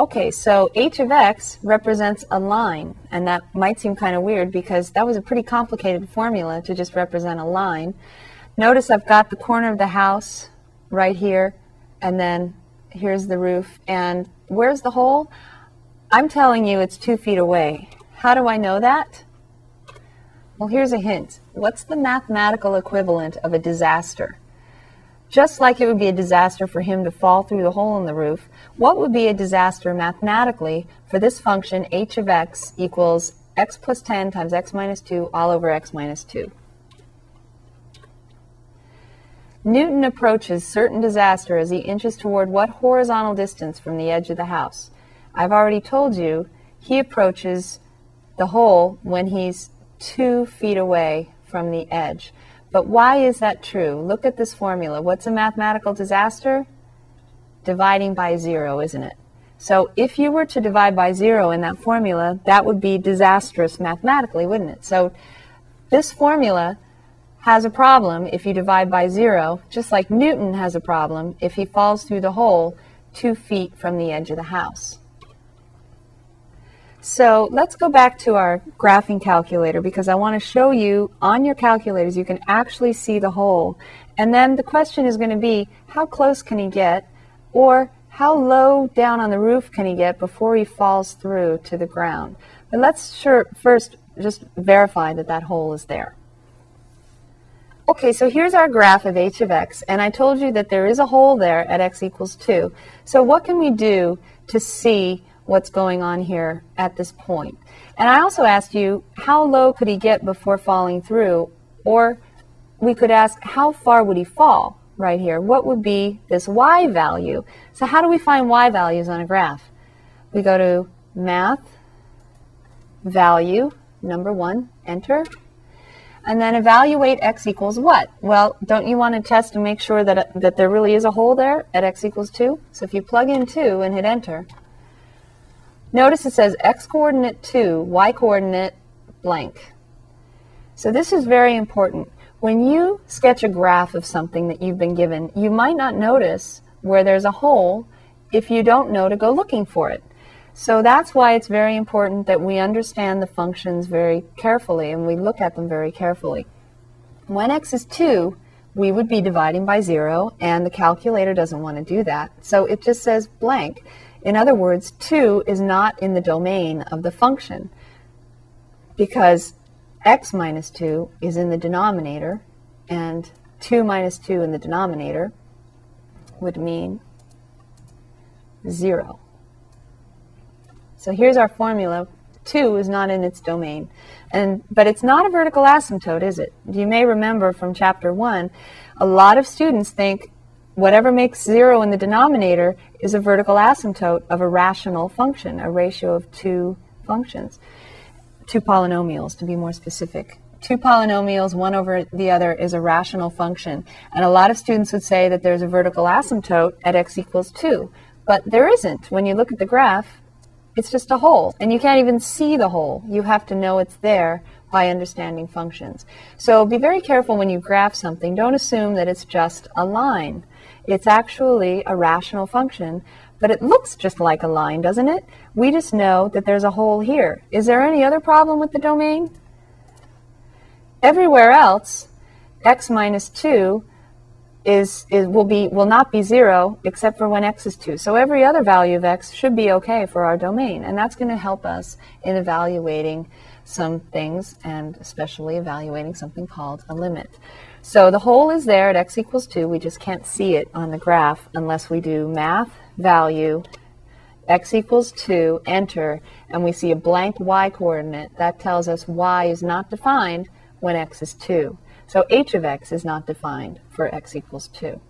Okay, so h of x represents a line, and that might seem kind of weird because that was a pretty complicated formula to just represent a line. Notice I've got the corner of the house right here, and then here's the roof, and where's the hole? I'm telling you it's two feet away. How do I know that? Well, here's a hint. What's the mathematical equivalent of a disaster? Just like it would be a disaster for him to fall through the hole in the roof, what would be a disaster mathematically for this function h of x equals x plus 10 times x minus 2 all over x minus 2? Newton approaches certain disaster as he inches toward what horizontal distance from the edge of the house? I've already told you he approaches the hole when he's two feet away from the edge. But why is that true? Look at this formula. What's a mathematical disaster? Dividing by zero, isn't it? So if you were to divide by zero in that formula, that would be disastrous mathematically, wouldn't it? So this formula has a problem if you divide by zero, just like Newton has a problem if he falls through the hole two feet from the edge of the house. So let's go back to our graphing calculator because I want to show you on your calculators you can actually see the hole. And then the question is going to be how close can he get or how low down on the roof can he get before he falls through to the ground. But let's sure, first just verify that that hole is there. Okay, so here's our graph of h of x, and I told you that there is a hole there at x equals 2. So what can we do to see what's going on here at this point. And I also asked you, how low could he get before falling through? Or we could ask, how far would he fall right here? What would be this y value? So how do we find y values on a graph? We go to math, value, number one, enter, and then evaluate x equals what? Well, don't you want to test and make sure that, that there really is a hole there at x equals 2? So if you plug in 2 and hit enter, Notice it says x coordinate 2, y coordinate blank. So this is very important. When you sketch a graph of something that you've been given, you might not notice where there's a hole if you don't know to go looking for it. So that's why it's very important that we understand the functions very carefully and we look at them very carefully. When x is 2, we would be dividing by 0, and the calculator doesn't want to do that. So it just says blank. In other words, 2 is not in the domain of the function because x minus 2 is in the denominator, and 2 minus 2 in the denominator would mean 0. So here's our formula. 2 is not in its domain. And, but it's not a vertical asymptote, is it? You may remember from chapter 1, a lot of students think whatever makes zero in the denominator is a vertical asymptote of a rational function, a ratio of two functions, two polynomials to be more specific. Two polynomials, one over the other, is a rational function. And a lot of students would say that there's a vertical asymptote at x equals 2. But there isn't. When you look at the graph, it's just a hole. And you can't even see the hole. You have to know it's there by understanding functions. So be very careful when you graph something. Don't assume that it's just a line. It's actually a rational function, but it looks just like a line, doesn't it? We just know that there's a hole here. Is there any other problem with the domain? Everywhere else, x minus 2 is, is, will, be, will not be 0 except for when x is 2. So every other value of x should be okay for our domain, and that's going to help us in evaluating some things and especially evaluating something called a limit. So the hole is there at x equals 2. We just can't see it on the graph unless we do math value x equals 2, enter, and we see a blank y coordinate. That tells us y is not defined when x is 2. So h of x is not defined for x equals 2.